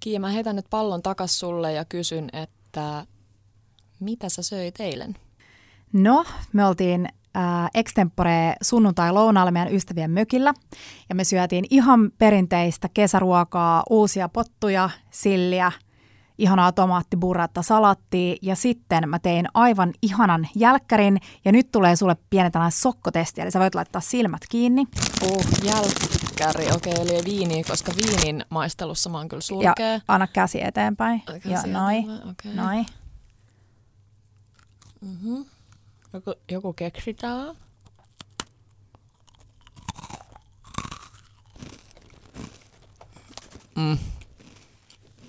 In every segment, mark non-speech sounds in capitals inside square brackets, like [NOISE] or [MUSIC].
Kiia, mä heitän nyt pallon takas sulle ja kysyn, että mitä sä söit eilen? No, me oltiin äh, extempore sunnuntai-lounaalla meidän ystävien mökillä. Ja me syötiin ihan perinteistä kesäruokaa, uusia pottuja, silliä, ihanaa tomaattiburratta, salattia ja sitten mä tein aivan ihanan jälkkärin ja nyt tulee sulle pieni tällainen sokkotesti, eli sä voit laittaa silmät kiinni. Uh, jälkkäri, okei, okay, eli viini, koska viinin maistelussa mä oon kyllä sulkea. Ja anna käsi eteenpäin. Käsi ja noin, Okay. noin. Mm-hmm. Joku, joku keksitään. Mm.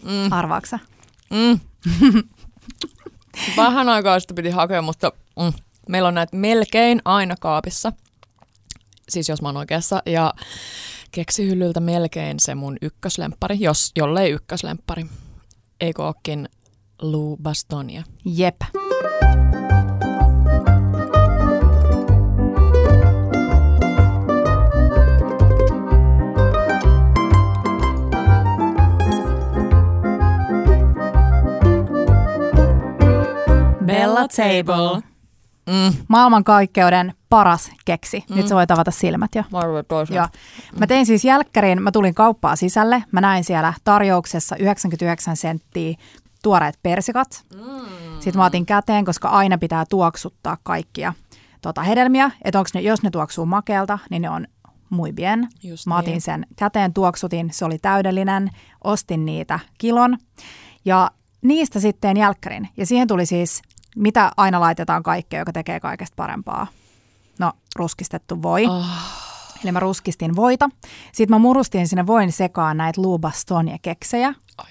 Mm. Arvaaksa? Mm. [LAUGHS] Vähän aikaa sitten piti hakea, mutta mm. meillä on näitä melkein aina kaapissa. Siis jos mä oon oikeassa. Ja keksihyllyltä melkein se mun ykköslempari, jos, jollei ykköslempari. Eikö ookin Lou Bastonia? Jep. Bella Table. Mm. Maailmankaikkeuden paras keksi. Nyt Mm. sä voit avata silmät jo. Mä. Joo. Mä tein siis jälkkärin, mä tulin kauppaa sisälle. Mä näin siellä tarjouksessa 99 senttiä tuoreet persikat. Mm. Sitten mä otin käteen, koska aina pitää tuoksuttaa kaikkia tota, hedelmiä. Että onks ne, jos ne tuoksuu makeelta, niin ne on muy bien. Just Mä otin niin. sen käteen, tuoksutin, se oli täydellinen. Ostin niitä kilon ja niistä sitten jälkkärin. Ja siihen tuli siis, mitä aina laitetaan kaikkea, joka tekee kaikesta parempaa. No, ruskistettu voi. Oh. Eli mä ruskistin voita. Sitten mä murustin sinne voin sekaan näitä Lubastonia keksejä. Ai.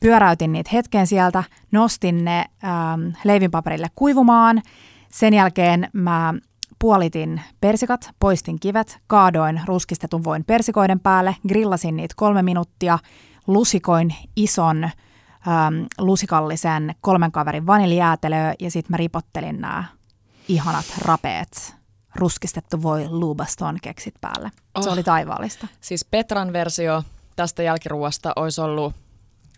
Pyöräytin niitä hetken sieltä, nostin ne ähm, leivinpaperille kuivumaan. Sen jälkeen mä puolitin persikat, poistin kivet, kaadoin ruskistetun voin persikoiden päälle, grillasin niitä kolme minuuttia, lusikoin ison äm, lusikallisen kolmen kaverin vaniljäätelöä ja sitten mä ripottelin nämä ihanat rapeet ruskistettu voi Lubaston keksit päälle. Se Oh. oli taivaallista. Siis Petran versio tästä jälkiruoasta olisi ollut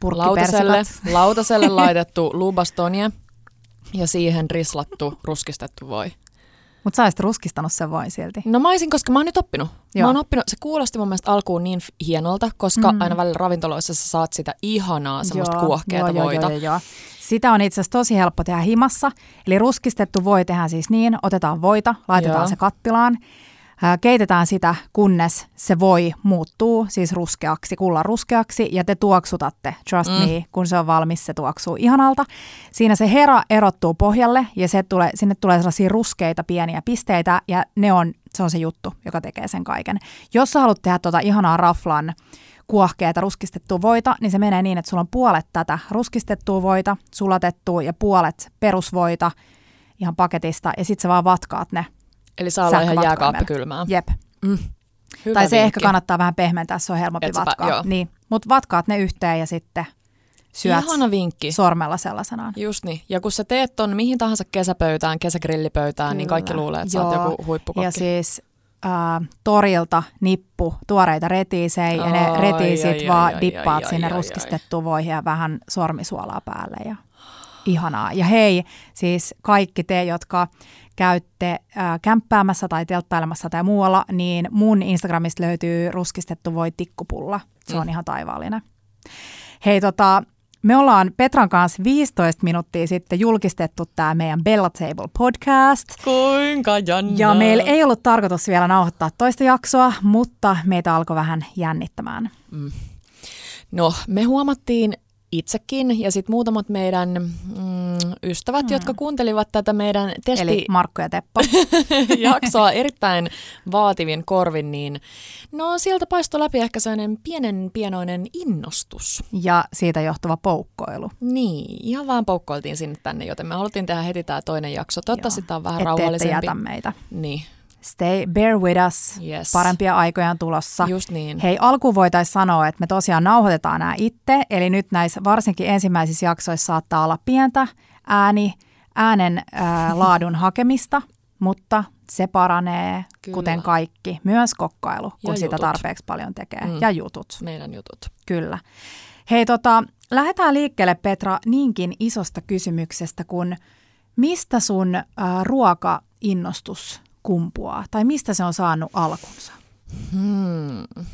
lautaselle, lautaselle laitettu lubastonia ja siihen rislattu ruskistettu voi. Mutta sä olisit ruskistanut sen voin silti. No mä olisin, koska mä oon nyt oppinut. Joo. Mä oon oppinut, se kuulosti mun mielestä alkuun niin hienolta, koska Mm. aina välillä ravintoloissa sä saat sitä ihanaa semmoista Joo, kuohkeata joo, voita. Joo, joo, joo. Sitä on itse asiassa tosi helppo tehdä himassa. Eli ruskistettu voi tehdään siis niin, otetaan voita, laitetaan Joo. se kattilaan, keitetään sitä, kunnes se voi muuttuu siis ruskeaksi, kullan ruskeaksi, ja te tuoksutatte, trust Mm. mm. me, kun se on valmis, se tuoksuu ihanalta. Siinä se hera erottuu pohjalle, ja se tulee, sinne tulee sellaisia ruskeita pieniä pisteitä, ja ne on, se on se juttu, joka tekee sen kaiken. Jos sä haluat tehdä tuota ihanaa raflan kuohkeata ruskistettua voita, niin se menee niin, että sulla on puolet tätä ruskistettua voita, sulatettua ja puolet perusvoita ihan paketista, ja sitten sä vaan vatkaat ne. Eli saa olla ihan jääkaappikylmää. Jep. Mm. Hyvä tai se vinkki. ehkä kannattaa vähän pehmentää, se on helpompi Et sä pä- vatkaa. joo. Niin. Mutta vatkaat ne yhteen ja sitten syöt Ihana vinkki. sormella sellaisenaan. Just niin. Ja kun sä teet ton mihin tahansa kesäpöytään, kesägrillipöytään, niin kaikki Kyllä. luulee, että sä oot Joo. joku huippukokki. Ja siis äh, torilta nippu tuoreita retiisejä ja ne retiisit ai, vaan ai, dippaat ai, sinne ai, ai. ruskistettuun voihin ja vähän sormisuolaa päälle ja ihanaa. Ja hei, siis kaikki te, jotka käytte äh, kämppäämässä tai telttailemassa tai muualla, niin mun Instagramista löytyy ruskistettu voi tikkupulla. Se on Mm. ihan taivaallinen. Hei tota, me ollaan Petran kanssa 15 minuuttia sitten julkistettu tämä meidän Bella Table podcast. Kuinka jännä. Ja meillä ei ollut tarkoitus vielä nauhoittaa toista jaksoa, mutta meitä alkoi vähän jännittämään. Mm. No, me huomattiin itsekin ja sitten muutamat meidän mm, ystävät, Mm. jotka kuuntelivat tätä meidän testi... Eli Markku ja Teppo. [LAUGHS] jaksoa erittäin vaativin korvin, niin no sieltä paistoi läpi ehkä sellainen pienen pienoinen innostus. ja siitä johtuva poukkoilu. Niin, ihan vaan poukkoiltiin sinne tänne, joten me haluttiin tehdä heti tämä toinen jakso. Toivottavasti tämä on vähän Ette, ette rauhallisempi. jätä meitä. Niin, Stay, bear with us. yes. Parempia aikoja on tulossa. Just niin. Hei, alkuun voitaisiin sanoa, että me tosiaan nauhoitetaan nämä itse, eli nyt näissä varsinkin ensimmäisissä jaksoissa saattaa olla pientä ääni, äänen ää, [LAUGHS] laadun hakemista, mutta se paranee, Kyllä. kuten kaikki, myös kokkailu, kun Ja sitä jutut. tarpeeksi paljon tekee, Mm. ja jutut, Meidän jutut. kyllä. Hei tota, lähdetään liikkeelle Petra niinkin isosta kysymyksestä kuin mistä sun äh, ruokainnostus kumpuaa tai mistä se on saanut alkunsa? Hmm.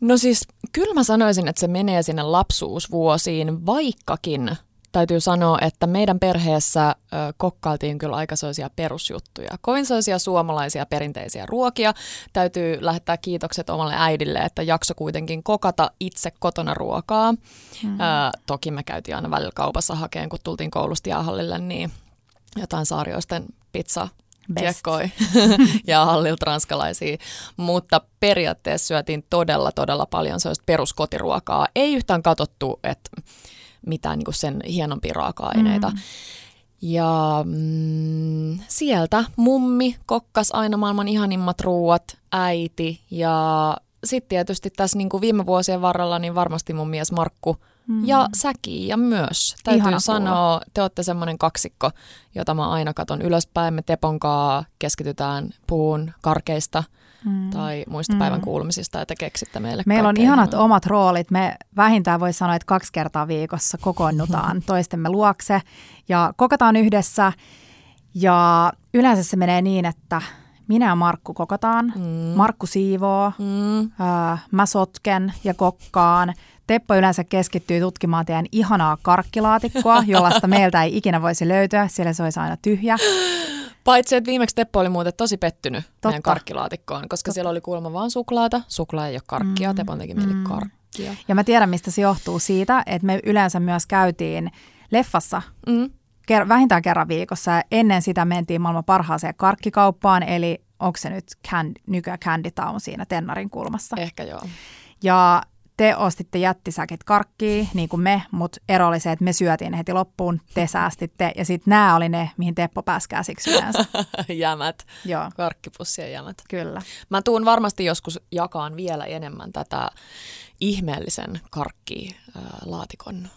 No siis kyllä mä sanoisin, että se menee sinne lapsuusvuosiin, vaikkakin täytyy sanoa, että meidän perheessä ö, kokkailtiin kyllä aika sellaisia perusjuttuja. Kovin sellaisia suomalaisia perinteisiä ruokia. Täytyy lähettää kiitokset omalle äidille, että jakso kuitenkin kokata itse kotona ruokaa. Mm-hmm. Ö, toki me käytiin aina välillä kaupassa hakeen, kun tultiin koulusta jäähallille, niin jotain saarioisten pizza kiekkoi [LAUGHS] ja hallilta ranskalaisia, mutta periaatteessa syötiin todella, todella paljon sellaista peruskotiruokaa. Ei yhtään katsottu, että mitään niin sen hienompia raaka-aineita. Mm. Ja mm, sieltä mummi kokkas aina maailman ihanimmat ruuat, äiti ja sitten tietysti tässä niin kuin viime vuosien varrella niin varmasti mun mies Markku mm. ja säki ja myös. Täytyy Ihana sanoa, kuulla. te olette semmoinen kaksikko, jota mä aina katon ylöspäin. Me Teponkaa keskitytään puun karkeista – mm. tai muista mm. päivän kuulumisista, että keksitte meille Meillä on ihanat ihan. omat roolit. Me vähintään voi sanoa, että kaksi kertaa viikossa kokoonnutaan [LAUGHS] toistemme luokse ja kokataan yhdessä. Ja yleensä se menee niin, että minä ja Markku kokataan. Mm. Markku siivoo, mm. öö, mä sotken ja kokkaan. Teppo yleensä keskittyy tutkimaan teidän ihanaa karkkilaatikkoa, [LAUGHS] jollaista meiltä ei ikinä voisi löytyä, sillä se olisi aina tyhjä. Paitsi, että viimeksi Teppo oli muuten tosi pettynyt Totta. meidän karkkilaatikkoon, koska Totta. siellä oli kuulemma vain suklaata. Suklaa ei ole karkkia, mm. Teppo teki mieli mm. karkkia. Ja mä tiedän, mistä se johtuu siitä, että me yleensä myös käytiin leffassa mm. ker- vähintään kerran viikossa. Ja ennen sitä mentiin maailman parhaaseen karkkikauppaan, eli onko se nyt can- nykyään Candy Town siinä Tennarin kulmassa. Ehkä joo. Ja te ostitte jättisäkit karkkiin, niin kuin me, mutta ero oli se, että me syötiin heti loppuun, te [LAUGHS] säästitte, ja sitten nämä oli ne, mihin Teppo pääsi käsiksi yleensä. [LAUGHS] jämät, Joo. karkkipussien jämät. Kyllä. Mä tuun varmasti joskus jakaan vielä enemmän tätä ihmeellisen karkkilaatikon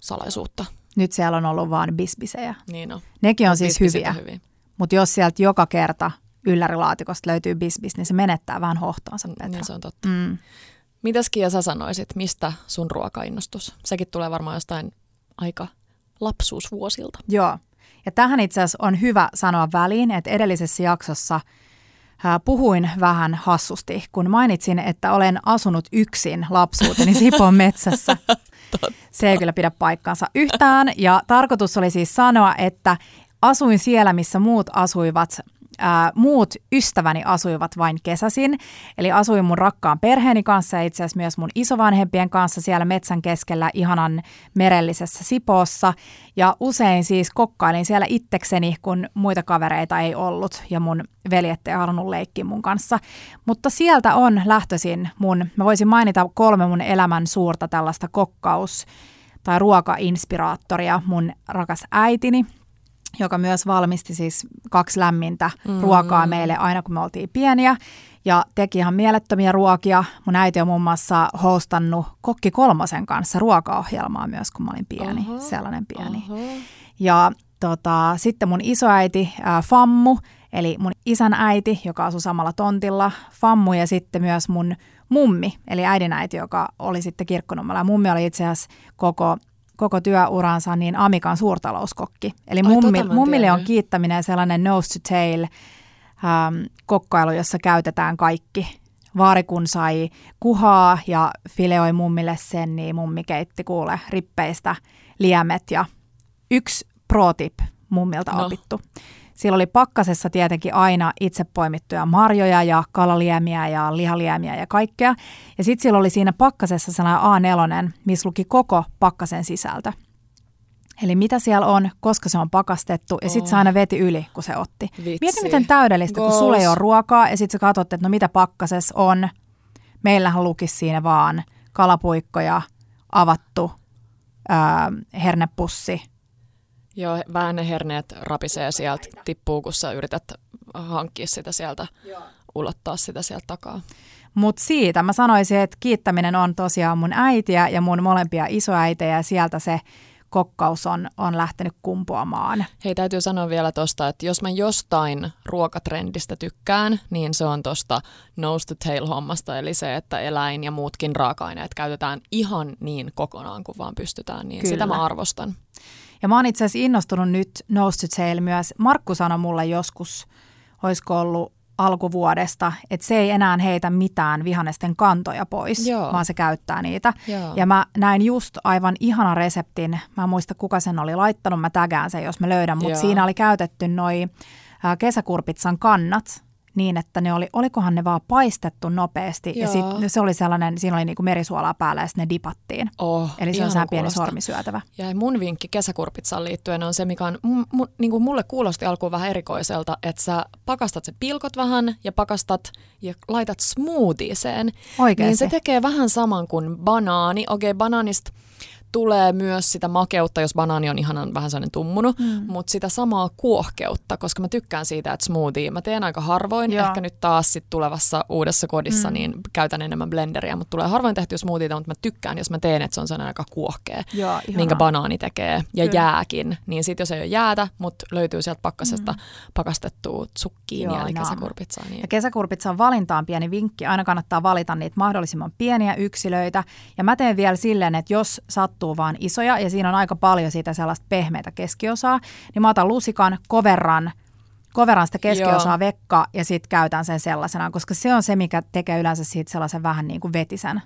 salaisuutta. Nyt siellä on ollut vaan bisbisejä. Niin on. Nekin on siis hyviä, hyvin. mutta jos sieltä joka kerta yllärilaatikosta löytyy bisbis, niin se menettää vähän hohtoonsa, Petra. Niin se on totta. Mm. Mitäs Kia sä sanoisit, mistä sun ruokainnostus? Sekin tulee varmaan jostain aika lapsuusvuosilta. Joo. Ja tähän itse asiassa on hyvä sanoa väliin, että edellisessä jaksossa puhuin vähän hassusti, kun mainitsin, että olen asunut yksin lapsuuteni [LAUGHS] Sipon metsässä. Se ei kyllä pidä paikkaansa yhtään. Ja tarkoitus oli siis sanoa, että asuin siellä, missä muut asuivat ää, muut ystäväni asuivat vain kesäsin. Eli asuin mun rakkaan perheeni kanssa ja itse asiassa myös mun isovanhempien kanssa siellä metsän keskellä ihanan merellisessä Sipoossa. Ja usein siis kokkailin siellä itsekseni, kun muita kavereita ei ollut ja mun veljet ei halunnut leikkiä mun kanssa. Mutta sieltä on lähtöisin mun, mä voisin mainita kolme mun elämän suurta tällaista kokkaus- tai ruokainspiraattoria. Mun rakas äitini, joka myös valmisti siis kaksi lämmintä mm. ruokaa meille aina kun me oltiin pieniä. Ja teki ihan mielettömiä ruokia. Mun äiti on muun muassa hostannut Kokki Kolmosen kanssa ruokaohjelmaa myös, kun mä olin pieni, uh-huh. sellainen pieni. Uh-huh. Ja tota, sitten mun isoäiti ää, Fammu, eli mun isän äiti, joka asui samalla tontilla, Fammu ja sitten myös mun mummi, eli äidinäiti, joka oli sitten kirkkonummella. Ja mummi oli itse asiassa koko koko työuransa niin Amikan suurtalouskokki. Eli Ai, mummi, tota mummille on kiittäminen sellainen nose to tail ähm, kokkailu, jossa käytetään kaikki. Vaari kun sai kuhaa ja fileoi mummille sen, niin mummi keitti kuule rippeistä liemet ja yksi pro tip mummilta no. opittu. Siellä oli pakkasessa tietenkin aina itse poimittuja marjoja ja kalaliemiä ja lihaliemiä ja kaikkea. Ja sitten siellä oli siinä pakkasessa sellainen A4, missä luki koko pakkasen sisältö. Eli mitä siellä on, koska se on pakastettu, ja sitten oh. se aina veti yli, kun se otti. Vitsi. Mieti, miten täydellistä, Goals. kun sulla ei ole ruokaa, ja sitten sä katsot, että no mitä pakkases on. Meillähän lukisi siinä vaan kalapuikkoja, avattu ää, hernepussi, Joo, vähän ne herneet rapisee sieltä, tippuu, kun sä yrität hankkia sitä sieltä, Joo. ulottaa sitä sieltä takaa. Mutta siitä mä sanoisin, että kiittäminen on tosiaan mun äitiä ja mun molempia isoäitejä ja sieltä se kokkaus on, on lähtenyt kumpuamaan. Hei, täytyy sanoa vielä tosta, että jos mä jostain ruokatrendistä tykkään, niin se on tosta nose to tail hommasta, eli se, että eläin ja muutkin raaka-aineet käytetään ihan niin kokonaan kuin vaan pystytään, niin Kyllä. sitä mä arvostan. Ja mä oon itse asiassa innostunut nyt tail myös. Markku sanoi mulle joskus, olisiko ollut alkuvuodesta, että se ei enää heitä mitään vihannesten kantoja pois, Joo. vaan se käyttää niitä. Joo. Ja mä näin just aivan ihana reseptin, mä en muista kuka sen oli laittanut, mä tägään sen, jos mä löydän, mutta siinä oli käytetty noi kesäkurpitsan kannat, niin, että ne oli, olikohan ne vaan paistettu nopeasti Joo. ja sit, se oli sellainen, siinä oli niinku merisuolaa päällä ja sitten ne dipattiin. Oh, Eli se on sehän pieni sormisyötävä. Ja mun vinkki kesäkurpitsaan liittyen on se, mikä on, m- m- niinku mulle kuulosti alkuun vähän erikoiselta, että sä pakastat se pilkot vähän ja pakastat ja laitat smoothieseen. Oikeasti? Niin se tekee vähän saman kuin banaani. Okei, okay, banaanista tulee myös sitä makeutta, jos banaani on ihan vähän sellainen tummunut, mm. mutta sitä samaa kuohkeutta, koska mä tykkään siitä, että smoothie, mä teen aika harvoin, Joo. ehkä nyt taas sit tulevassa uudessa kodissa, mm. niin käytän enemmän blenderiä, mutta tulee harvoin tehtyä smoothieita, mutta mä tykkään, jos mä teen, että se on sellainen aika kuohkea, Joo, minkä banaani tekee, ja Kyllä. jääkin, niin sit jos ei ole jäätä, mutta löytyy sieltä pakkasesta mm. pakastettua tsukkiinia, Joo, eli kesäkurpitsaa. Niin... Ja kesäkurpitsan valinta on pieni vinkki, aina kannattaa valita niitä mahdollisimman pieniä yksilöitä, ja mä teen vielä silleen, että jos sattuu sattuu vaan isoja ja siinä on aika paljon siitä sellaista pehmeitä keskiosaa, niin mä otan lusikan, koverran, koveran sitä keskiosaa Joo. vekka ja sitten käytän sen sellaisena, koska se on se, mikä tekee yleensä siitä sellaisen vähän niin kuin vetisen.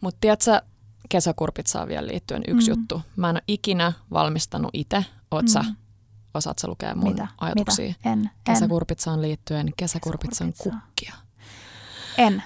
Mutta tiedätkö, kesäkurpitsaan vielä liittyen yksi mm. juttu. Mä en ole ikinä valmistanut itse. Oot mm. sä? Osaat sä lukea mun Mitä? ajatuksia? Mitä? En. Kesäkurpitsaan liittyen kesäkurpitsan kukkia. En.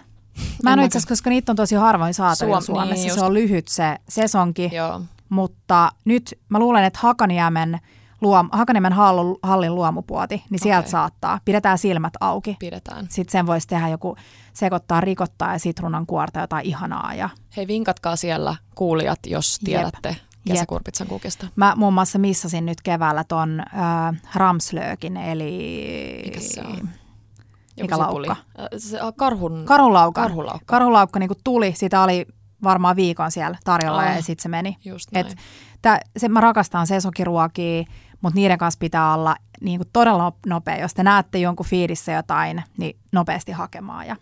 Mä en, en itse asiassa, koska niitä on tosi harvoin saatavilla Suom- Suomessa. Niin, se on lyhyt se sesonki. Joo. Mutta nyt mä luulen, että Hakaniemen, luom, Hakaniemen hallu, hallin luomupuoti, niin sieltä okay. saattaa. Pidetään silmät auki. Pidetään. Sitten sen voisi tehdä joku sekoittaa rikottaa ja sitruunan kuorta jotain ihanaa. Ja... Hei, vinkatkaa siellä kuulijat, jos tiedätte Jep. kesäkurpitsan kukista. Mä muun muassa missasin nyt keväällä ton äh, Ramslöökin, eli... Mikä se on? Mikä laukka? Se, karhun, karhulaukka. Karhulaukka, karhulaukka niin tuli, sitä oli varmaan viikon siellä tarjolla oh, ja sitten se meni. Just näin. Et, tää, se, mä rakastan sesokiruokia, mutta niiden kanssa pitää olla niin kuin todella nopea. Jos te näette jonkun fiidissä jotain, niin nopeasti hakemaan. Ja.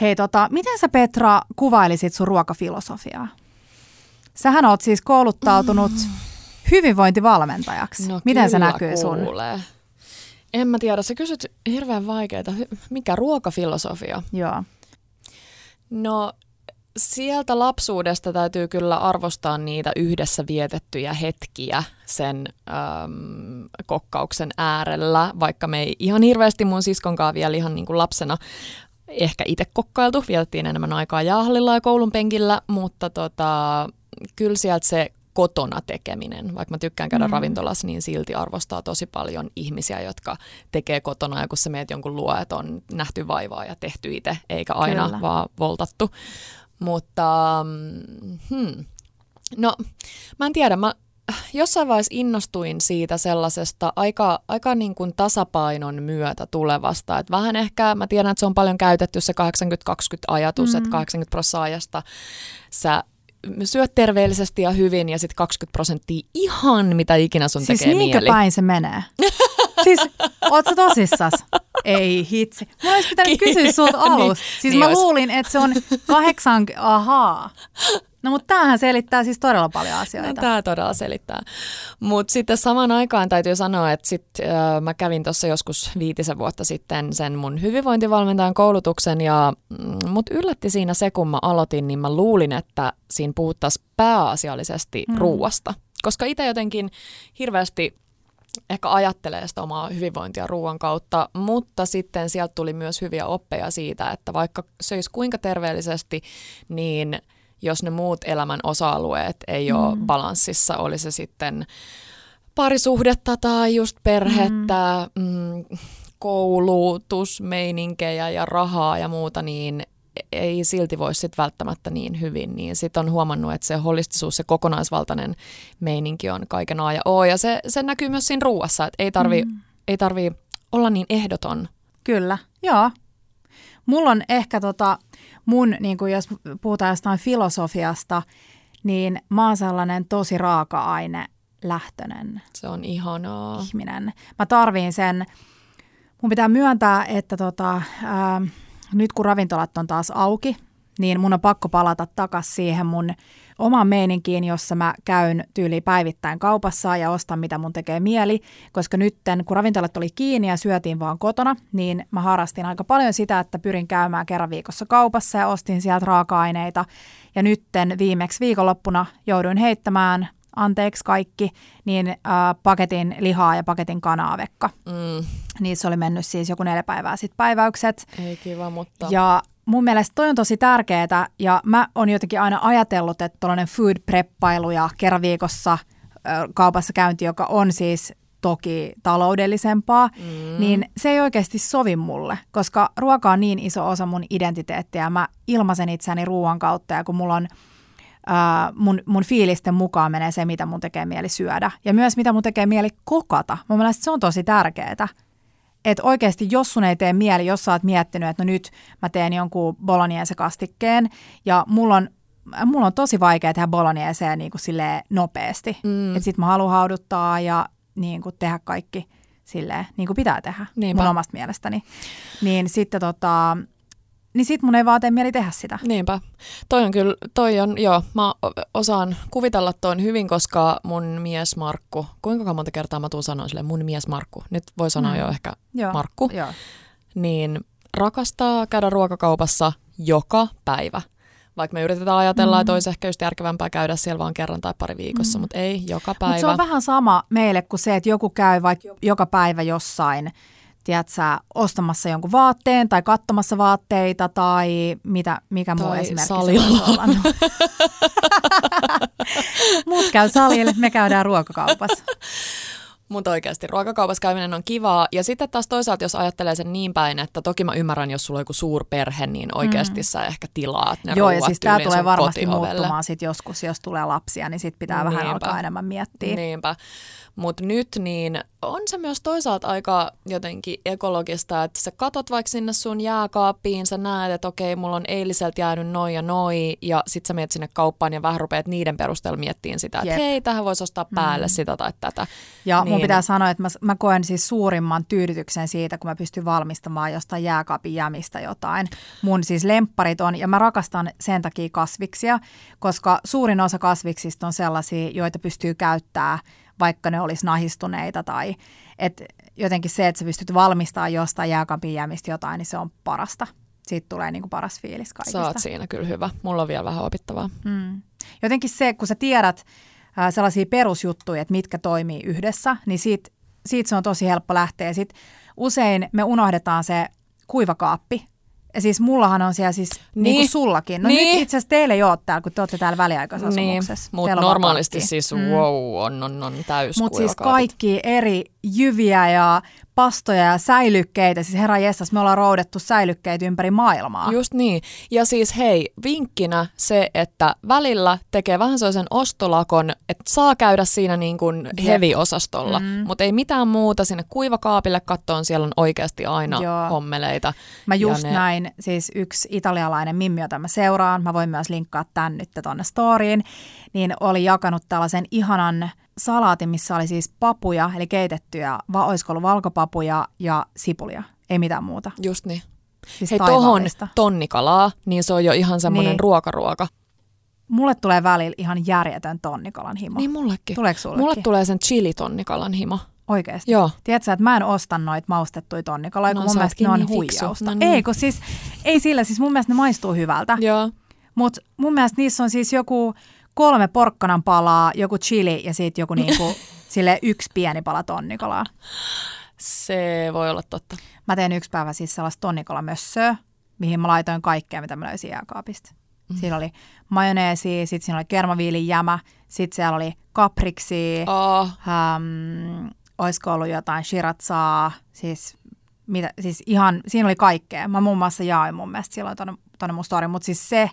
Hei, tota, miten sä Petra kuvailisit sun ruokafilosofiaa? Sähän oot siis kouluttautunut mm. [GASPS] hyvinvointivalmentajaksi. No, miten se näkyy kuulee. sun? En mä tiedä, sä kysyt hirveän vaikeita. Mikä ruokafilosofia? Joo. No sieltä lapsuudesta täytyy kyllä arvostaa niitä yhdessä vietettyjä hetkiä sen äm, kokkauksen äärellä, vaikka me ei ihan hirveästi mun siskonkaan vielä ihan niin kuin lapsena ehkä itse kokkailtu, vietettiin enemmän aikaa jäähallilla ja koulun penkillä, mutta tota, kyllä sieltä se kotona tekeminen. Vaikka mä tykkään käydä mm. ravintolassa, niin silti arvostaa tosi paljon ihmisiä, jotka tekee kotona. Ja kun sä meet jonkun luo, että on nähty vaivaa ja tehty itse, eikä aina Kyllä. vaan voltattu. Mutta mm, hmm. no, mä en tiedä. Mä jossain vaiheessa innostuin siitä sellaisesta aika, aika niin kuin tasapainon myötä tulevasta. Et vähän ehkä, mä tiedän, että se on paljon käytetty se 80-20 ajatus, mm. että 80 prosenttia ajasta sä syöt terveellisesti ja hyvin ja sitten 20 prosenttia ihan mitä ikinä sun siis tekee mieli. päin se menee? [LAUGHS] siis, oot sä tosissas? Ei hitsi. Mä olisi pitänyt [LAUGHS] kysyä sulta niin, alussa. Siis niin mä olisi. luulin, että se on kahdeksan, ahaa. No mutta tämähän selittää siis todella paljon asioita. No, tämä todella selittää. Mutta sitten samaan aikaan täytyy sanoa, että sit, äh, mä kävin tuossa joskus viitisen vuotta sitten sen mun hyvinvointivalmentajan koulutuksen ja mm, mut yllätti siinä se, kun mä aloitin, niin mä luulin, että siinä puhuttaisiin pääasiallisesti mm. ruuasta. Koska itse jotenkin hirveästi ehkä ajattelee sitä omaa hyvinvointia ruoan kautta, mutta sitten sieltä tuli myös hyviä oppeja siitä, että vaikka söisi kuinka terveellisesti, niin – jos ne muut elämän osa-alueet ei mm. ole balanssissa, oli se sitten parisuhdetta tai just perhettä, mm. Mm, koulutusmeininkejä ja rahaa ja muuta, niin ei silti voi sitten välttämättä niin hyvin, niin sitten on huomannut, että se holistisuus, se kokonaisvaltainen meininki on kaiken A ja O, ja se, se näkyy myös siinä ruuassa, että ei tarvi, mm. ei tarvi olla niin ehdoton. Kyllä, joo. Mulla on ehkä tota, mun, niin kuin jos puhutaan jostain filosofiasta, niin mä oon sellainen tosi raaka-aine lähtöinen Se on ihanaa. ihminen. Mä tarviin sen, mun pitää myöntää, että tota, ää, nyt kun ravintolat on taas auki, niin mun on pakko palata takaisin siihen mun omaan meininkiin, jossa mä käyn tyyli päivittäin kaupassa ja ostan mitä mun tekee mieli, koska nytten kun ravintolat oli kiinni ja syötiin vaan kotona, niin mä harrastin aika paljon sitä, että pyrin käymään kerran viikossa kaupassa ja ostin sieltä raaka-aineita. Ja nytten viimeksi viikonloppuna jouduin heittämään anteeksi kaikki, niin äh, paketin lihaa ja paketin kanaa vekka. Mm, Niissä oli mennyt siis joku neljä päivää sitten päiväykset. ei kiva, mutta... Ja mun mielestä toi on tosi tärkeää ja mä oon jotenkin aina ajatellut, että tuollainen food preppailu ja kerran viikossa kaupassa käynti, joka on siis toki taloudellisempaa, mm. niin se ei oikeasti sovi mulle, koska ruoka on niin iso osa mun identiteettiä. Mä ilmaisen itseäni ruoan kautta ja kun mulla on Uh, mun, mun fiilisten mukaan menee se, mitä mun tekee mieli syödä. Ja myös mitä mun tekee mieli kokata. Mun mielestä se on tosi tärkeää että oikeasti jos sun ei tee mieli, jos sä oot miettinyt, että no nyt mä teen jonkun bolognese-kastikkeen ja mulla on, mulla on tosi vaikea tehdä bolognese niin kuin nopeasti. Mm. Että sit mä haluan hauduttaa ja niin kuin tehdä kaikki silleen, niin kuin pitää tehdä Niinpä. mun omasta mielestäni. Niin sitten tota, niin sit mun ei vaan tee mieli tehdä sitä. Niinpä. Toi on kyllä, toi on, joo, mä osaan kuvitella ton hyvin, koska mun mies Markku, kuinka monta kertaa mä tuun sanoa sille mun mies Markku, nyt voi sanoa Mm. jo ehkä Joo. Markku, Joo. niin rakastaa käydä ruokakaupassa joka päivä. Vaikka me yritetään ajatella, mm. että olisi ehkä just järkevämpää käydä siellä vaan kerran tai pari viikossa, mm. mutta ei joka päivä. Mutta se on vähän sama meille kuin se, että joku käy vaikka joka päivä jossain, tiedätkö, ostamassa jonkun vaatteen tai katsomassa vaatteita tai mitä, mikä muu Tai esimerkki se salilla. [LAUGHS] Muut käy salille, me käydään ruokakaupassa. Mutta oikeasti ruokakaupassa käyminen on kivaa. Ja sitten taas toisaalta, jos ajattelee sen niin päin, että toki mä ymmärrän, jos sulla on joku suurperhe, niin oikeasti mm. sä ehkä tilaat ne Joo, ja siis tämä tulee varmasti kotiovelle. muuttumaan sit joskus, jos tulee lapsia, niin sit pitää vähän Niinpä. alkaa enemmän miettiä. Niinpä. Mutta nyt niin on se myös toisaalta aika jotenkin ekologista, että sä katot vaikka sinne sun jääkaappiin, sä näet, että okei, mulla on eiliseltä jäänyt noi ja noi, ja sit sä menet sinne kauppaan ja vähän rupeat niiden perusteella miettiin sitä, että Jep. hei, tähän voisi ostaa päälle mm. sitä tai tätä. Ja niin. mun pitää sanoa, että mä, mä koen siis suurimman tyydytyksen siitä, kun mä pystyn valmistamaan jostain jääkaapin jämistä jotain. Mun siis lempparit on, ja mä rakastan sen takia kasviksia, koska suurin osa kasviksista on sellaisia, joita pystyy käyttää, vaikka ne olisi nahistuneita tai et jotenkin se, että sä pystyt valmistamaan jostain jääkaapin jämistä jotain, niin se on parasta. Siitä tulee niin kuin paras fiilis kaikista. Sä oot siinä kyllä hyvä. Mulla on vielä vähän opittavaa. Mm. Jotenkin se, kun sä tiedät ää, sellaisia perusjuttuja, että mitkä toimii yhdessä, niin siitä, siitä se on tosi helppo lähteä. Sit usein me unohdetaan se kuivakaappi. Ja siis mullahan on siellä siis, niin, niin kuin sullakin. No Niin. nyt itse asiassa teillä ei ole täällä, kun te olette täällä väliaikaisessa Niin, mutta normaalisti kaikki. siis Mm. wow, on, on, on täys Mutta siis kaikki eri jyviä ja pastoja ja säilykkeitä. Siis herra jestas, me ollaan roudettu säilykkeitä ympäri maailmaa. Just niin. Ja siis hei, vinkkinä se, että välillä tekee vähän sellaisen ostolakon, että saa käydä siinä niin kuin heavy-osastolla, Mm. mm. mutta ei mitään muuta sinne kuivakaapille kattoon, siellä on oikeasti aina Joo. hommeleita. Mä just Ja ne- näin, siis yksi italialainen mimmi, jota mä seuraan, mä voin myös linkkaa tän nyt tonne storiin, niin oli jakanut tällaisen ihanan salaatin, missä oli siis papuja, eli keitettyjä, va, olisiko ollut valkopapuja ja sipulia, ei mitään muuta. Just niin. Siis Hei, tohon tonnikalaa, niin se on jo ihan semmoinen Niin. ruokaruoka. Mulle tulee välillä ihan järjetön tonnikalan himo. Niin mullekin. Tuleeko sullekin? Mulle tulee sen chili-tonnikalan himo. Oikeasti. Joo. Tiedätkö, että mä en osta noita maustettuja tonnikaloja, No, kun mun mielestä ne on niin huijausta. No niin. Ei, kun siis, ei sillä, siis mun mielestä ne maistuu hyvältä. Joo. Mutta mun mielestä niissä on siis joku kolme porkkanan palaa, joku chili ja sitten joku niinku, [LAUGHS] sille yksi pieni pala tonnikalaa. Se voi olla totta. Mä tein yksi päivä siis sellaista tonnikalamössöä, mihin mä laitoin kaikkea, mitä mä löysin jääkaapista. Mm. Siinä oli majoneesi, sitten siinä oli kermaviilin jämä, sitten siellä oli kapriksi, oh. Um, olisiko ollut jotain shiratsaa, siis, mitä, siis ihan, siinä oli kaikkea. Mä muun muassa jaoin mun mielestä silloin tonne mun story, mutta siis se,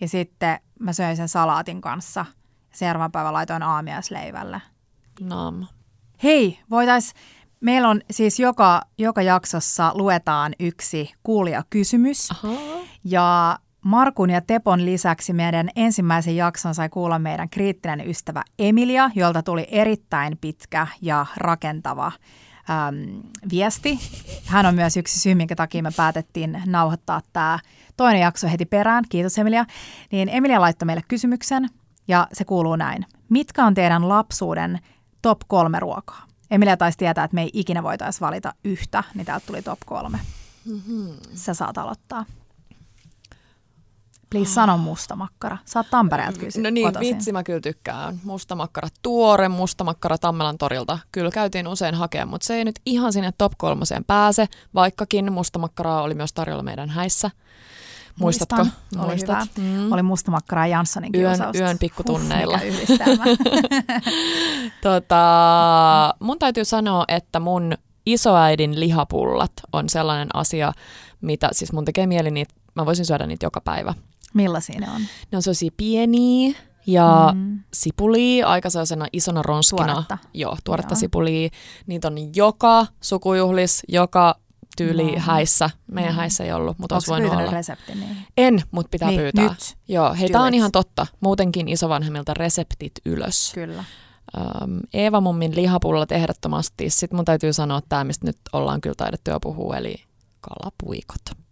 ja sitten mä söin sen salaatin kanssa. Seuraavan päivän laitoin aamiaisleivälle. nam. Hei, voitais, meillä on siis joka, joka jaksossa luetaan yksi kuulijakysymys. Aha. Ja Markun ja Tepon lisäksi meidän ensimmäisen jakson sai kuulla meidän kriittinen ystävä Emilia, jolta tuli erittäin pitkä ja rakentava äm, viesti. Hän on myös yksi syy, minkä takia me päätettiin nauhoittaa tämä toinen jakso heti perään. Kiitos Emilia. Niin Emilia laittoi meille kysymyksen ja se kuuluu näin. Mitkä on teidän lapsuuden top kolme ruokaa? Emilia taisi tietää, että me ei ikinä voitaisi valita yhtä, niin täältä tuli top kolme. Mm-hmm. Sä saat aloittaa. Please sano mustamakkara. Sä oot Tampereelta kyllä No niin, kotoisin. vitsi mä kyllä tykkään. Mustamakkara, tuore mustamakkara Tammelan torilta. Kyllä käytiin usein hakemaan, mutta se ei nyt ihan sinne top kolmoseen pääse, vaikkakin mustamakkaraa oli myös tarjolla meidän häissä. Muistatko? Muistan. Oli Muistat? hyvä. Mm. Oli mustamakkara ja Janssonin Yön, yön pikkutunneilla. Huh. [LAUGHS] Tota, mun täytyy sanoa, että mun isoäidin lihapullat on sellainen asia, mitä siis mun tekee mieli niitä, mä voisin syödä niitä joka päivä. Millaisia ne on? Ne on sellaisia pieniä ja mm. Sipulia, aika sellaisena isona ronskina. Tuoretta. Joo, tuoretta Joo. sipulia. Niitä on joka sukujuhlis, joka tyyli No. häissä. Meidän Mm. häissä ei ollut, mutta olisi voinut olla. resepti niihin? En, mutta pitää Niin, pyytää. nyt. Joo, hei, tää on ihan totta. Muutenkin isovanhemmilta reseptit ylös. Kyllä. Um, Eeva mummin lihapullat ehdottomasti. Sitten mun täytyy sanoa tämä, mistä nyt ollaan kyllä taidettu jo puhua, eli kalapuikot.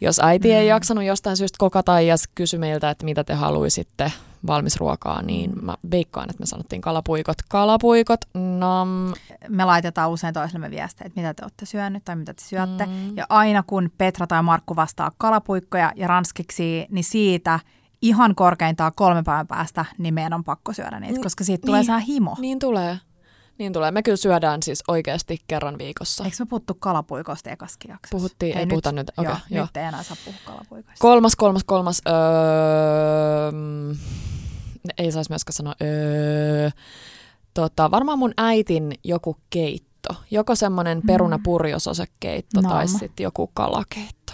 Jos äiti mm. ei jaksanut jostain syystä kokata ja kysy meiltä, että mitä te haluaisitte valmisruokaa, niin mä veikkaan, että me sanottiin kalapuikot. Kalapuikot, nam. Me laitetaan usein toisellemme viestejä, että mitä te olette syönyt tai mitä te syötte. Mm. Ja aina kun Petra tai Markku vastaa kalapuikkoja ja ranskiksi, niin siitä ihan korkeintaan kolme päivän päästä, niin meidän on pakko syödä niitä, Ni- koska siitä tulee niin. niin. himo. Niin tulee. Niin tulee. Me kyllä syödään siis oikeasti kerran viikossa. Eikö me puhuttu kalapuikoista ekaskin jaksossa? Puhuttiin, ei puhuta nyt. Okei, joo, joo. Nyt ei enää saa puhua kalapuikoista. Kolmas, kolmas, kolmas. Öö, mm, ei saisi myöskään sanoa. Öö, tota, varmaan mun äitin joku keitto. Joko semmoinen Mm. perunapurjososekeitto tai Nam. sitten joku kalakeitto.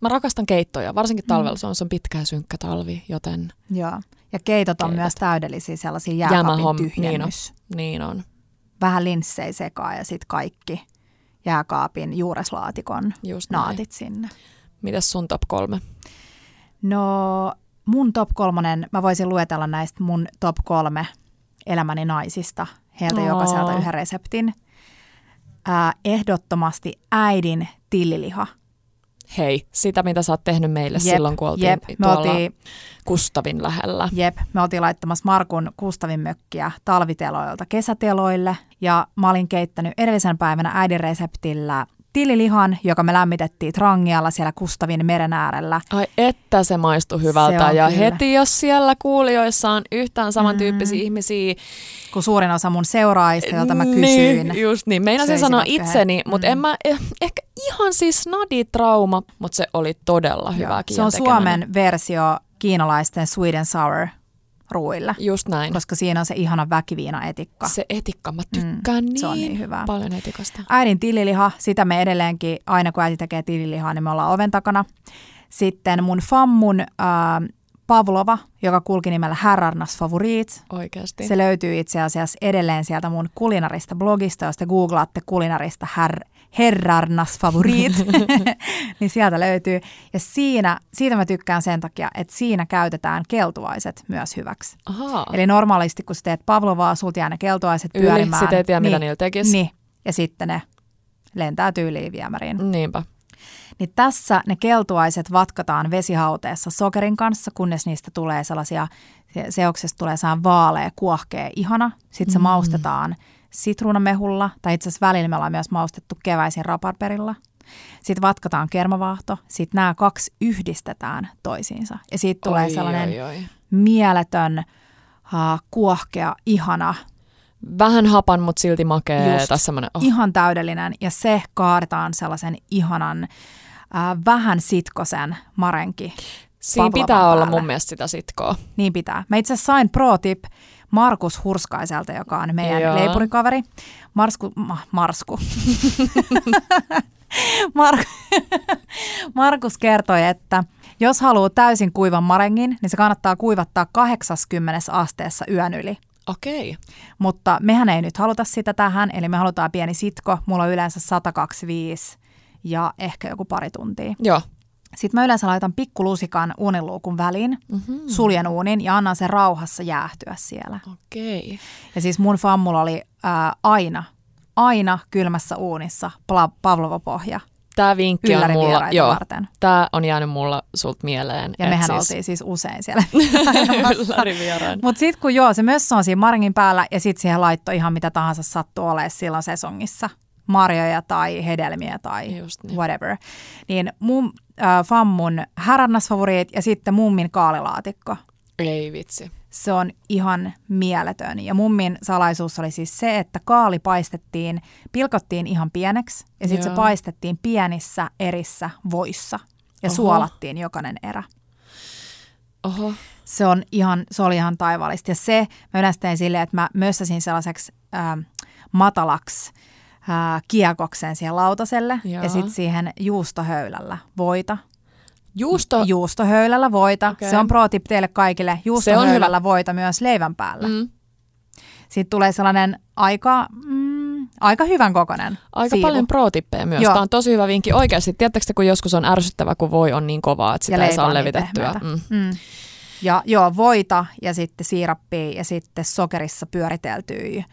Mä rakastan keittoja, varsinkin talvella. Se on, se on pitkä ja synkkä talvi, joten Joo. Ja keitot on Keitot. myös täydellisiä sellaisia jääkaapin niin on. tyhjennys. niin on. Vähän linssei sekaan ja sitten kaikki jääkaapin juureslaatikon Just näin. naatit sinne. Mitäs sun top kolme? No mun top kolmonen, mä voisin luetella näistä mun top kolme elämäni naisista. Heiltä Oo. jokaiselta yhden reseptin. Ää, ehdottomasti äidin tilliliha. Hei, sitä mitä sä oot tehnyt meille Jep, silloin, kun oltiin Jep, me tuolla oltiin, Kustavin lähellä. jep, me oltiin laittamassa Markun Kustavin mökkiä talviteloilta kesäteloille. Ja mä olin keittänyt edellisen päivänä äidin reseptillä tillilihan, joka me lämmitettiin trangialla siellä Kustavin meren äärellä. Ai että se maistui hyvältä Se ja kyllä. heti jos siellä kuulijoissa on yhtään samantyyppisiä Mm. ihmisiä. Kun suurin osa mun seuraajista, joita mä kysyin, Niin, just niin. Meinasin sanoa itseni, mutta Mm. en mä, eh, ehkä ihan siis naditrauma, mutta se oli todella hyvä Se on. Suomen versio kiinalaisten sweet and sour ruuille, Just näin. koska siinä on se ihana väkiviina-etikka. Se etikka, mä tykkään Mm, niin, se on niin hyvä. paljon etikasta. Äidin tililiha, sitä me edelleenkin, aina kun äiti tekee tililihaa, niin me ollaan oven takana. Sitten mun fammun äh, Pavlova, joka kulki nimellä Herrarnas Favorit. Oikeasti. Se löytyy itse asiassa edelleen sieltä mun kulinarista blogista, jos te googlaatte kulinarista her, Herrarnas Favorit, [LAUGHS] niin sieltä löytyy. Ja siinä, siitä mä tykkään sen takia, että siinä käytetään keltuaiset myös hyväksi. Ahaa. Eli normaalisti, kun sä teet Pavlovaa, sulta jää ne keltuaiset Yli, pyörimään. sit ei tiedä, mitä niin, niillä tekisi. Niin, ja sitten ne lentää tyyliin viemäriin. Niinpä. Niin tässä ne keltuaiset vatkataan vesihauteessa sokerin kanssa, kunnes niistä tulee sellaisia, se- seoksesta tulee sellainen vaalea, kuohkea, ihana. Sitten se Mm. maustetaan sitruunamehulla, tai itse asiassa välillä me ollaan myös maustettu keväisin raparperilla. Sitten vatkataan kermavaahto, sitten nämä kaksi yhdistetään toisiinsa. Ja siitä tulee Oi, sellainen oi, oi. mieletön, uh, kuohkea, ihana, Vähän hapan, mutta silti makea. Just. Semmoinen, oh, ihan täydellinen. Ja se kaadetaan sellaisen ihanan, uh, vähän sitkosen marenki Siinä pitää olla päälle. mun mielestä sitä sitkoa. Niin pitää. Mä itse sain pro tip Markus Hurskaiselta, joka on meidän Joo. leipurikaveri. Marsku, ma, Marsku. Mar- Markus kertoi, että jos haluaa täysin kuivan marengin, niin se kannattaa kuivattaa 80 asteessa yön yli. Okei. Mutta mehän ei nyt haluta sitä tähän, eli me halutaan pieni sitko. Mulla on yleensä 125 ja ehkä joku pari tuntia. Joo. Sitten mä yleensä laitan pikkulusikan uuniluukun väliin, Mm-hmm. suljen uunin ja annan sen rauhassa jäähtyä siellä. Okei. Ja siis mun fammulla oli ää, aina, aina kylmässä uunissa pla- Pavlova-pohja Tämä vinkki on mulla, joo, varten. tämä on jäänyt mulla sult mieleen. Ja mehän siis, oltiin siis usein siellä. [LAUGHS] Mutta sitten kun joo, se mössö on siinä maringin päällä ja sitten siihen laittoi ihan mitä tahansa sattuu olemaan silloin sesongissa. Marjoja tai hedelmiä tai Just niin. whatever. Niin mun äh, fammun härannasfavoriit ja sitten mummin kaalilaatikko. Ei vitsi. Se on ihan mieletön. Ja mummin salaisuus oli siis se, että kaali paistettiin, pilkottiin ihan pieneksi ja sitten se paistettiin pienissä erissä voissa ja Oho. suolattiin jokainen erä. Oho. Se, on ihan, se oli ihan taivaallista. Ja se, mä yleensä tein silleen, että mä mössäsin sellaiseksi ähm, matalaksi äh, kiekoksen siihen lautaselle Joo. ja sitten siihen juustohöylällä voita. Juusto. Juustohöylällä voita. Okei. Se on pro tip teille kaikille. Juustohöylällä voita myös leivän päällä. Mm. Siitä tulee sellainen aika, mm, aika hyvän kokonen Aika siivu. paljon pro-tippejä myös. Joo. Tämä on tosi hyvä vinkki. Oikeasti, tiedättekö te, kun joskus on ärsyttävä, kun voi on niin kovaa, että sitä ja ei saa niin levitettyä. Mm. Mm. Ja joo, voita ja sitten siirappia ja sitten sokerissa pyöriteltyjä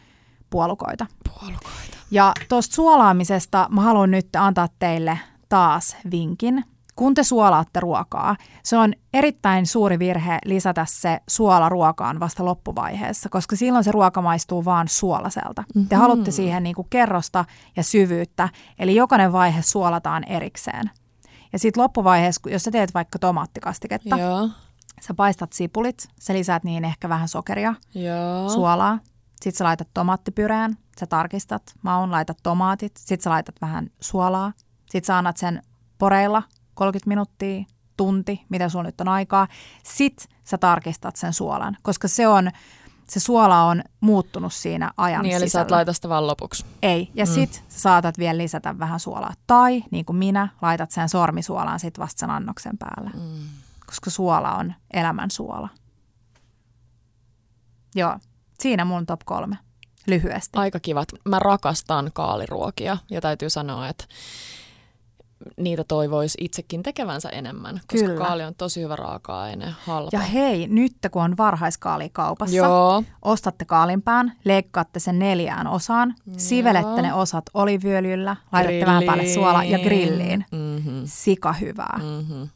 puolukoita. Puolukoita. Ja tuosta suolaamisesta mä haluan nyt antaa teille taas vinkin. Kun te suolaatte ruokaa, se on erittäin suuri virhe lisätä se suola ruokaan vasta loppuvaiheessa, koska silloin se ruoka maistuu vaan suolaselta. Mm-hmm. Te haluatte siihen niinku kerrosta ja syvyyttä, eli jokainen vaihe suolataan erikseen. Ja sitten loppuvaiheessa, jos sä teet vaikka tomaattikastiketta, Joo. sä paistat sipulit, sä lisäät niihin ehkä vähän sokeria, Joo. suolaa. Sitten sä laitat tomaattipyreen, sä tarkistat maun, laitat tomaatit, sitten sä laitat vähän suolaa. Sitten sä annat sen poreilla 30 minuuttia, tunti, mitä sulla nyt on aikaa. Sitten sä tarkistat sen suolan, koska se on, se suola on muuttunut siinä ajan Niin, eli sä sisällä. et laita sitä vaan lopuksi. Ei, ja mm. sit sä saatat vielä lisätä vähän suolaa. Tai, niin kuin minä, laitat sen sormisuolaan sit vasta sen annoksen päälle. Mm. Koska suola on elämän suola. Joo, siinä mun top kolme. Lyhyesti. Aika kivat. Mä rakastan kaaliruokia ja täytyy sanoa, että niitä toivoisi itsekin tekevänsä enemmän, koska Kyllä. kaali on tosi hyvä raaka-aine, halpa. Ja hei, nyt kun on varhaiskaali kaupassa, Joo, ostatte kaalinpään, leikkaatte sen neljään osaan, sivelette ne osat oliviöljyllä, laitatte vähän päälle suolaa ja grilliin. Mm-hmm. Sika hyvää. Mm-hmm.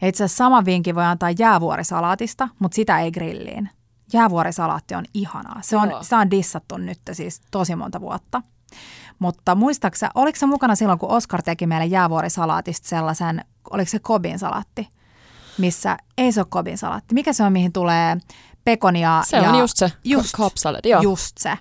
Ja itse asiassa sama vinkin voi antaa jäävuorisalaatista, mutta sitä ei grilliin. Jäävuorisalaatti on ihanaa. Se on, Joo. sitä on dissattu nyt siis tosi monta vuotta. Mutta muistaaksä, oliko se mukana silloin, kun Oscar teki meille jäävuorisalaatista sellaisen, oliko se kobin salaatti, missä, ei se ole kobin salaatti, mikä se on, mihin tulee pekonia Se ja on just se just, Cobb salad, joo. just se.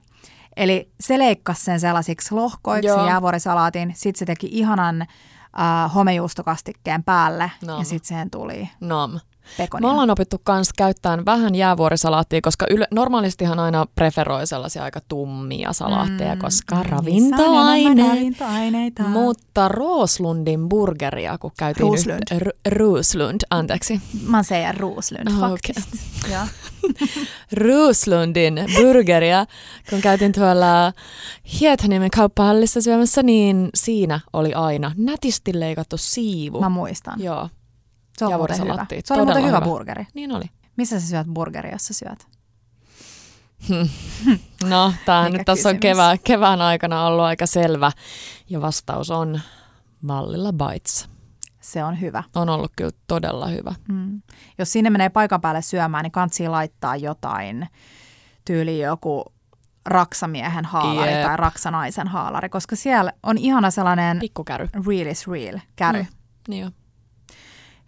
Eli se leikkasi sen sellaisiksi lohkoiksi, Joo. jäävuorisalaatin, sitten se teki ihanan äh, homejuustokastikkeen päälle No. ja sitten siihen tuli Nom. Pekonia. Me ollaan opittu kans käyttämään vähän jäävuorisalaattia, koska yle, normaalistihan aina preferoi sellaisia aika tummia salaatteja, Mm, koska niissä on ravintoaine. ravintoaineita. Mutta Rooslundin burgeria, kun käytiin Roslund. Nyt, R- Roslund, anteeksi. Man säger Roslund Ah, faktiskt. Ja. [LAUGHS] Roslundin burgeria, kun käytiin tuolla Hietaniemen kauppahallissa syömässä, niin siinä oli aina nätisti leikattu siivu. Mä muistan. Joo, Se on Ja muuten hyvä. Se oli muuten Todella hyvä, hyvä. burgeri. niin oli. Missä sä syöt burgeria, jos sä syöt? [LAUGHS] No, tämä nyt tässä on kevään, kevään aikana ollut aika selvä. Ja vastaus on Mallilla Bites. Se on hyvä. On ollut kyllä todella hyvä. Mm. Jos sinne menee paikan päälle syömään, niin kantsii laittaa jotain tyyli joku raksamiehen haalari Jep. tai raksanaisen haalari, koska siellä on ihana sellainen Pikkukäry. real is real käry. Mm. Mm. Niin jo.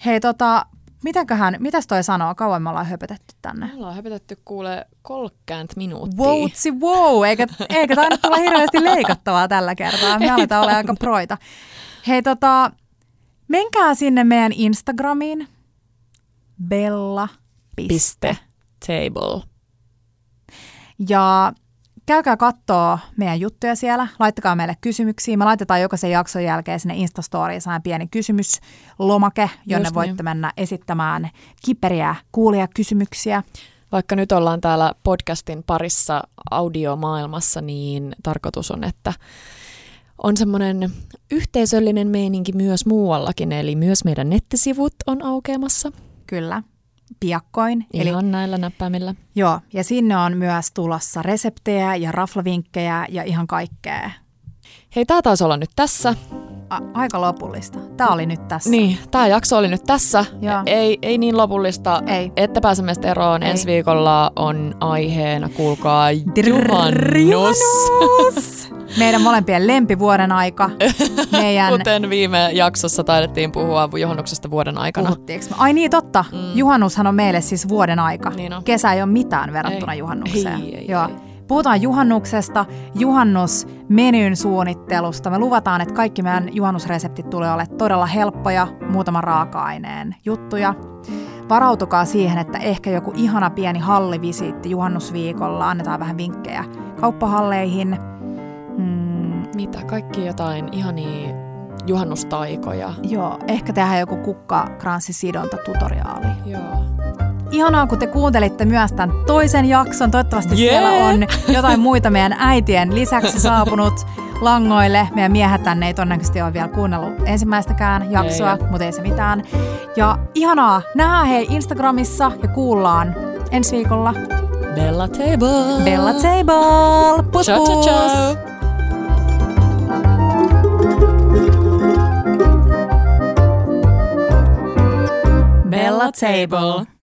Hei tota, mitenköhän, mitäs toi sanoo, kauan me ollaan höpötetty tänne? Me ollaan höpötetty kuule 30 minuuttia. Woutsi wow, eikä, eikä tainnut tulla hirveästi leikattavaa tällä kertaa. Me aletaan olla aika proita. Hei tota, menkää sinne meidän Instagramiin, bella. Piste. Table. Ja käykää kattoo meidän juttuja siellä, laittakaa meille kysymyksiä. Me laitetaan jokaisen jakson jälkeen sinne Instastoriin sellainen pieni kysymyslomake, jonne Just voitte niin. mennä esittämään kiperiä kuulijakysymyksiä. Vaikka nyt ollaan täällä podcastin parissa audiomaailmassa, niin tarkoitus on, että on semmoinen yhteisöllinen meininki myös muuallakin, eli myös meidän nettisivut on aukeamassa. Kyllä, piakkoin. Ihan eli, näillä näppäimillä. Joo, ja sinne on myös tulossa reseptejä ja raflavinkkejä ja ihan kaikkea. Hei, tämä taisi olla nyt tässä. A- aika lopullista. Tämä oli nyt tässä. Niin, tämä jakso oli nyt tässä. Joo. Ei, ei niin lopullista, ei. että pääsemme eroon. Ei. Ensi viikolla on aiheena, kuulkaa, juhannus. juhannus. Meidän molempien lempivuoden aika. [LAUGHS] Meidän... Kuten viime jaksossa taidettiin puhua juhannuksesta vuoden aikana. Puhuttiinko Ai niin, totta. Mm. Juhannushan on meille siis vuoden aika. Niin on. Kesä ei ole mitään verrattuna ei. juhannukseen. Ei, ei, Joo. Ei. Puhutaan juhannuksesta, juhannusmenyn suunnittelusta. Me luvataan, että kaikki meidän juhannusreseptit tulee olemaan todella helppoja, muutaman raaka-aineen juttuja. Varautukaa siihen, että ehkä joku ihana pieni hallivisiitti juhannusviikolla, annetaan vähän vinkkejä kauppahalleihin. Mm. Mitä? Kaikki jotain ihania juhannustaikoja. Joo, ehkä tehdään joku kukkakranssisidonta tutoriaali. Joo. Ihanaa, kun te kuuntelitte myös tämän toisen jakson. Toivottavasti yeah. siellä on jotain muita meidän äitien lisäksi saapunut langoille. Meidän miehet tänne ei todennäköisesti ole vielä kuunnellut ensimmäistäkään jaksoa, ei, mutta ei se mitään. Ja ihanaa, nähdään hei Instagramissa ja kuullaan ensi viikolla. Bella Table! Bella Table! Pus ciao! Ciao, ciao. Bella Table.